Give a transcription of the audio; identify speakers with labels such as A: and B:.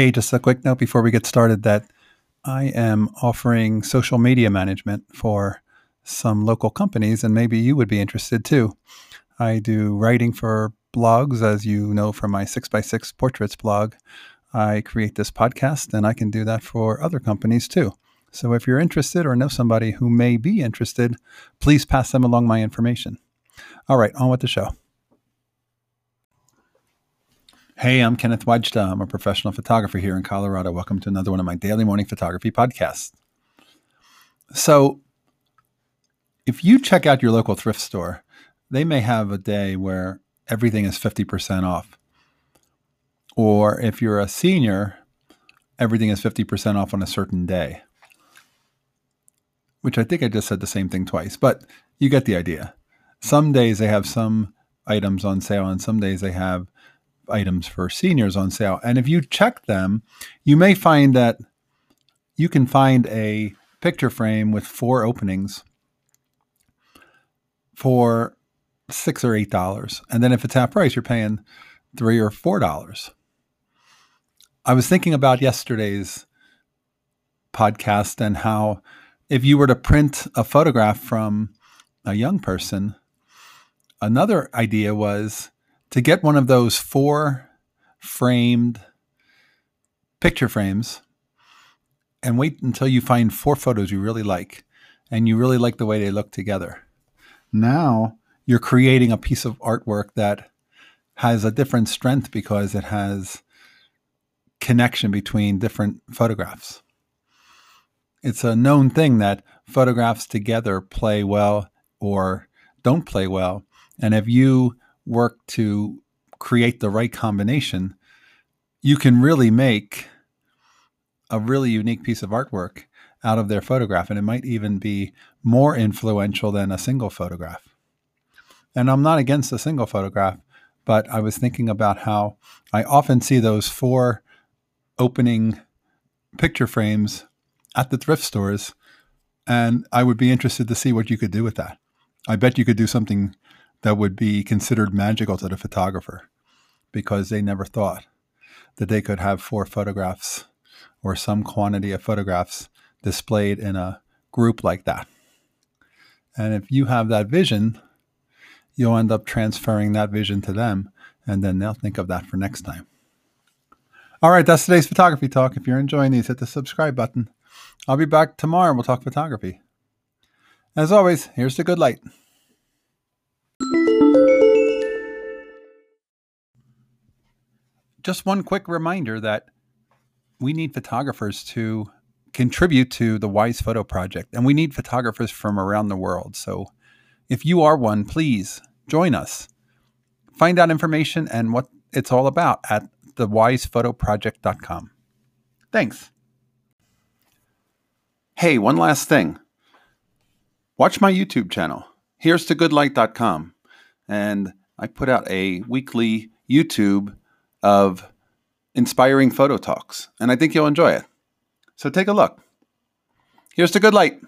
A: Hey, just a quick note before we get started that I am offering social media management for some local companies, and maybe you would be interested too. I do writing for blogs, as you know from my 6x6 portraits blog. I create this podcast, and I can do that for other companies too. So if you're interested or know somebody who may be interested, please pass them along my information. All right, on with the show. Hey, I'm Kenneth Wajda. I'm a professional photographer here in Colorado. Welcome to another one of my daily morning photography podcasts. So, if you check out your local thrift store, they may have a day where everything is 50% off. Or if you're a senior, everything is 50% off on a certain day. Which I think I just said the same thing twice, but you get the idea. Some days they have some items on sale, and some days they have items for seniors on sale. And if you check them, you may find that you can find a picture frame with four openings for six or eight dollars. And then if it's half price, you're paying three or four dollars. I was thinking about yesterday's podcast and how if you were to print a photograph from a young person, another idea was to get one of those four framed picture frames and wait until you find four photos you really like and you really like the way they look together. Now you're creating a piece of artwork that has a different strength because it has connection between different photographs. It's a known thing that photographs together play well or don't play well. And if you work to create the right combination, you can really make a really unique piece of artwork out of their photograph. And it might even be more influential than a single photograph. And I'm not against a single photograph, but I was thinking about how I often see those four opening picture frames at the thrift stores. And I would be interested to see what you could do with that. I bet you could do something that would be considered magical to the photographer because they never thought that they could have four photographs or some quantity of photographs displayed in a group like that. And if you have that vision, you'll end up transferring that vision to them, and then they'll think of that for next time. All right, that's today's photography talk. If you're enjoying these, hit the subscribe button. I'll be back tomorrow and we'll talk photography. As always, here's the good light. Just one quick reminder that we need photographers to contribute to the Wise Photo Project, and we need photographers from around the world. So if you are one, please join us. Find out information and what it's all about at thewisephotoproject.com. Thanks. Hey, one last thing. Watch my YouTube channel. Here's to goodlight.com. And I put out a weekly YouTube of inspiring photo talks, and I think you'll enjoy it. So take a look. Here's to good light.